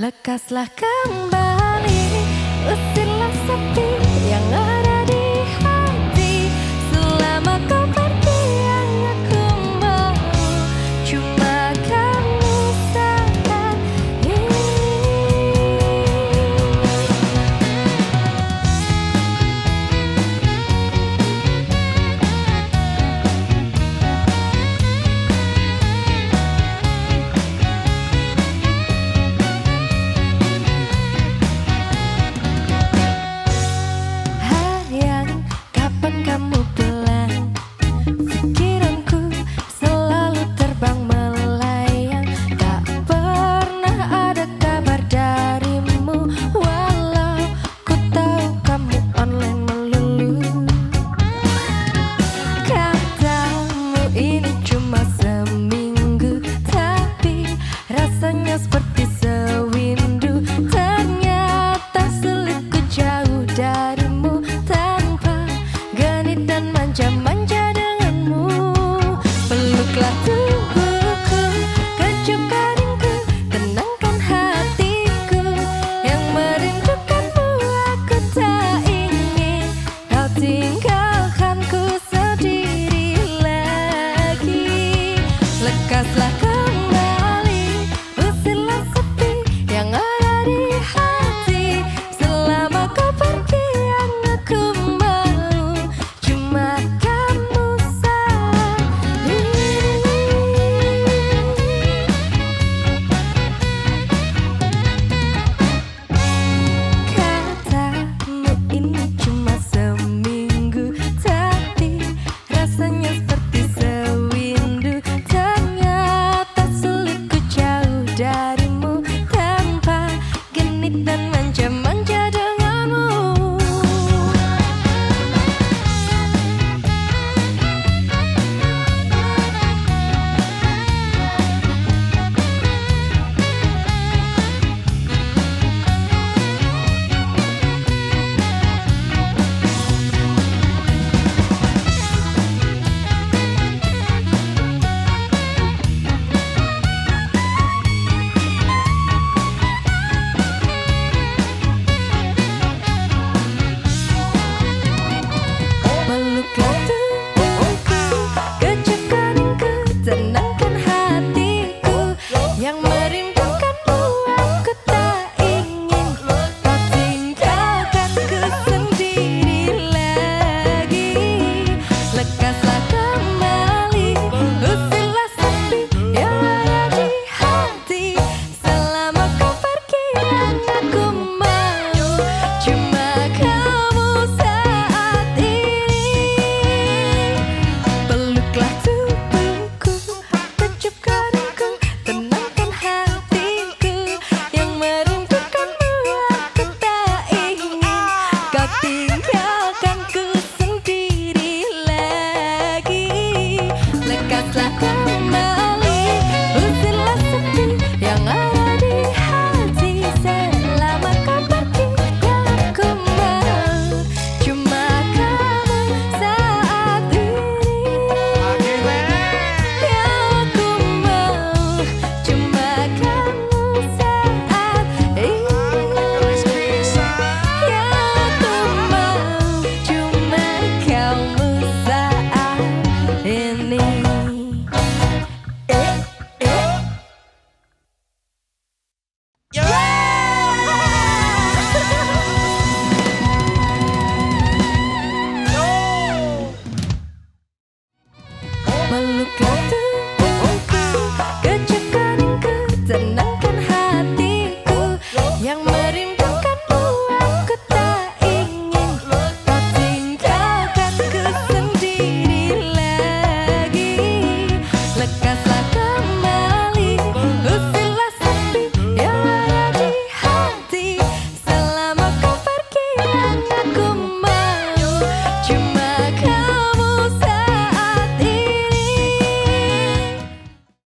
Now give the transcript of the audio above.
Lekaslah kembali Usirlah sepi.